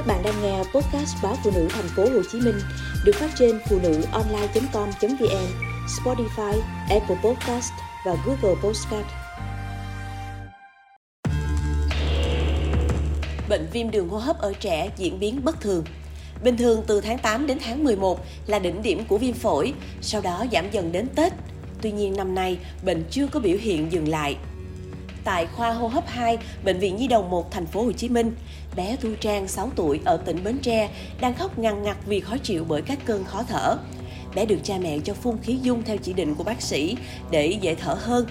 Các bạn đang nghe podcast báo phụ nữ thành phố Hồ Chí Minh được phát trên phụ nữ online.com.vn, Spotify, Apple Podcast và Google Podcast. Bệnh viêm đường hô hấp ở trẻ diễn biến bất thường. Bình thường từ tháng 8 đến tháng 11 là đỉnh điểm của viêm phổi, sau đó giảm dần đến Tết. Tuy nhiên năm nay, bệnh chưa có biểu hiện dừng lại tại khoa hô hấp 2, bệnh viện Nhi đồng 1 thành phố Hồ Chí Minh. Bé Thu Trang 6 tuổi ở tỉnh Bến Tre đang khóc ngằn ngặt vì khó chịu bởi các cơn khó thở. Bé được cha mẹ cho phun khí dung theo chỉ định của bác sĩ để dễ thở hơn.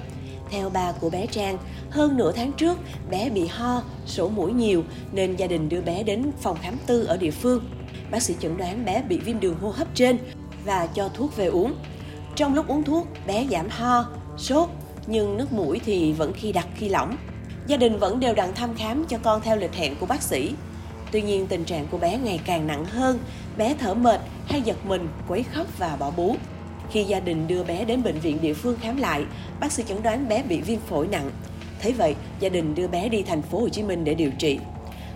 Theo bà của bé Trang, hơn nửa tháng trước bé bị ho, sổ mũi nhiều nên gia đình đưa bé đến phòng khám tư ở địa phương. Bác sĩ chẩn đoán bé bị viêm đường hô hấp trên và cho thuốc về uống. Trong lúc uống thuốc, bé giảm ho, sốt, nhưng nước mũi thì vẫn khi đặc khi lỏng. Gia đình vẫn đều đặn thăm khám cho con theo lịch hẹn của bác sĩ. Tuy nhiên tình trạng của bé ngày càng nặng hơn, bé thở mệt hay giật mình, quấy khóc và bỏ bú. Khi gia đình đưa bé đến bệnh viện địa phương khám lại, bác sĩ chẩn đoán bé bị viêm phổi nặng. Thế vậy, gia đình đưa bé đi thành phố Hồ Chí Minh để điều trị.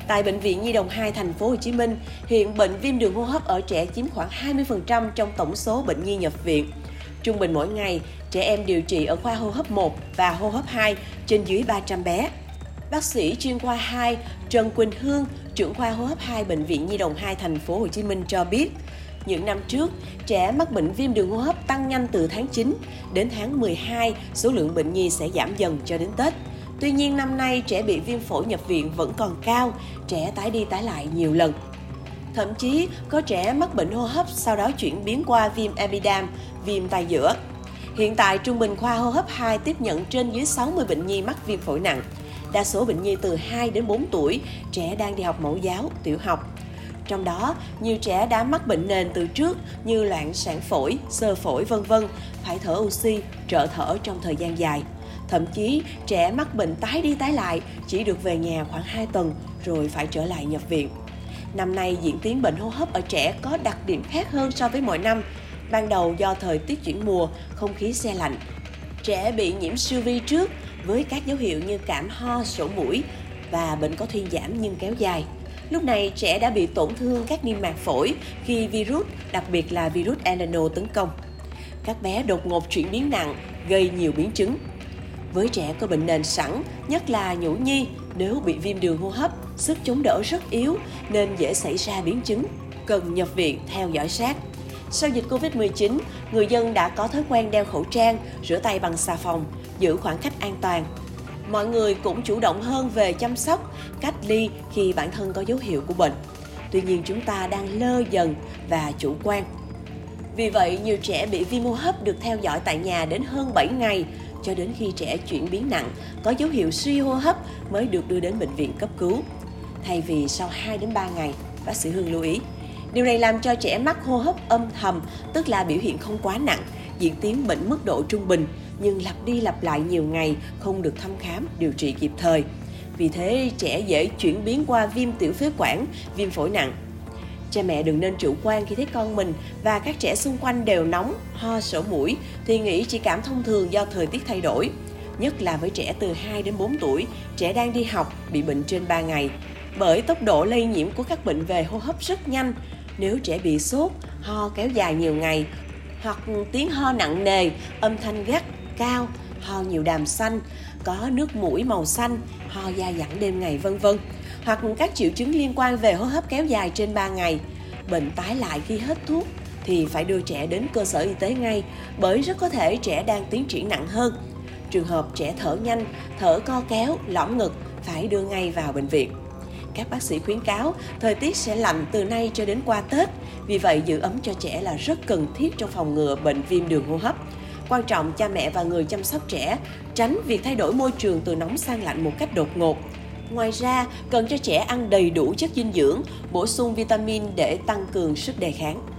Tại bệnh viện Nhi đồng 2 thành phố Hồ Chí Minh, hiện bệnh viêm đường hô hấp ở trẻ chiếm khoảng 20% trong tổng số bệnh nhi nhập viện. Trung bình mỗi ngày, trẻ em điều trị ở khoa hô hấp 1 và hô hấp 2 trên dưới 300 bé. Bác sĩ chuyên khoa 2 Trần Quỳnh Hương, trưởng khoa hô hấp 2 bệnh viện Nhi đồng 2 thành phố Hồ Chí Minh cho biết, những năm trước, trẻ mắc bệnh viêm đường hô hấp tăng nhanh từ tháng 9 đến tháng 12, số lượng bệnh nhi sẽ giảm dần cho đến Tết. Tuy nhiên năm nay trẻ bị viêm phổi nhập viện vẫn còn cao, trẻ tái đi tái lại nhiều lần. Thậm chí có trẻ mắc bệnh hô hấp sau đó chuyển biến qua viêm epidam, viêm tai giữa. Hiện tại trung bình khoa hô hấp 2 tiếp nhận trên dưới 60 bệnh nhi mắc viêm phổi nặng. Đa số bệnh nhi từ 2 đến 4 tuổi, trẻ đang đi học mẫu giáo, tiểu học. Trong đó, nhiều trẻ đã mắc bệnh nền từ trước như loạn sản phổi, sơ phổi vân vân, phải thở oxy, trợ thở trong thời gian dài. Thậm chí, trẻ mắc bệnh tái đi tái lại chỉ được về nhà khoảng 2 tuần rồi phải trở lại nhập viện. Năm nay diễn tiến bệnh hô hấp ở trẻ có đặc điểm khác hơn so với mọi năm. Ban đầu do thời tiết chuyển mùa, không khí xe lạnh. Trẻ bị nhiễm siêu vi trước với các dấu hiệu như cảm ho, sổ mũi và bệnh có thuyên giảm nhưng kéo dài. Lúc này trẻ đã bị tổn thương các niêm mạc phổi khi virus, đặc biệt là virus adeno tấn công. Các bé đột ngột chuyển biến nặng, gây nhiều biến chứng. Với trẻ có bệnh nền sẵn, nhất là nhũ nhi, nếu bị viêm đường hô hấp, sức chống đỡ rất yếu nên dễ xảy ra biến chứng, cần nhập viện theo dõi sát. Sau dịch Covid-19, người dân đã có thói quen đeo khẩu trang, rửa tay bằng xà phòng, giữ khoảng cách an toàn. Mọi người cũng chủ động hơn về chăm sóc, cách ly khi bản thân có dấu hiệu của bệnh. Tuy nhiên chúng ta đang lơ dần và chủ quan. Vì vậy, nhiều trẻ bị viêm hô hấp được theo dõi tại nhà đến hơn 7 ngày, cho đến khi trẻ chuyển biến nặng, có dấu hiệu suy hô hấp mới được đưa đến bệnh viện cấp cứu. Thay vì sau 2 đến 3 ngày, bác sĩ Hương lưu ý. Điều này làm cho trẻ mắc hô hấp âm thầm, tức là biểu hiện không quá nặng, diễn tiến bệnh mức độ trung bình, nhưng lặp đi lặp lại nhiều ngày không được thăm khám, điều trị kịp thời. Vì thế, trẻ dễ chuyển biến qua viêm tiểu phế quản, viêm phổi nặng. Cha mẹ đừng nên chủ quan khi thấy con mình và các trẻ xung quanh đều nóng, ho, sổ mũi thì nghĩ chỉ cảm thông thường do thời tiết thay đổi. Nhất là với trẻ từ 2 đến 4 tuổi, trẻ đang đi học, bị bệnh trên 3 ngày. Bởi tốc độ lây nhiễm của các bệnh về hô hấp rất nhanh, nếu trẻ bị sốt, ho kéo dài nhiều ngày, hoặc tiếng ho nặng nề, âm thanh gắt, cao, ho nhiều đàm xanh, có nước mũi màu xanh, ho da dẳng đêm ngày vân vân hoặc các triệu chứng liên quan về hô hấp kéo dài trên 3 ngày. Bệnh tái lại khi hết thuốc thì phải đưa trẻ đến cơ sở y tế ngay bởi rất có thể trẻ đang tiến triển nặng hơn. Trường hợp trẻ thở nhanh, thở co kéo, lõm ngực phải đưa ngay vào bệnh viện. Các bác sĩ khuyến cáo thời tiết sẽ lạnh từ nay cho đến qua Tết, vì vậy giữ ấm cho trẻ là rất cần thiết trong phòng ngừa bệnh viêm đường hô hấp. Quan trọng cha mẹ và người chăm sóc trẻ tránh việc thay đổi môi trường từ nóng sang lạnh một cách đột ngột. Ngoài ra, cần cho trẻ ăn đầy đủ chất dinh dưỡng, bổ sung vitamin để tăng cường sức đề kháng.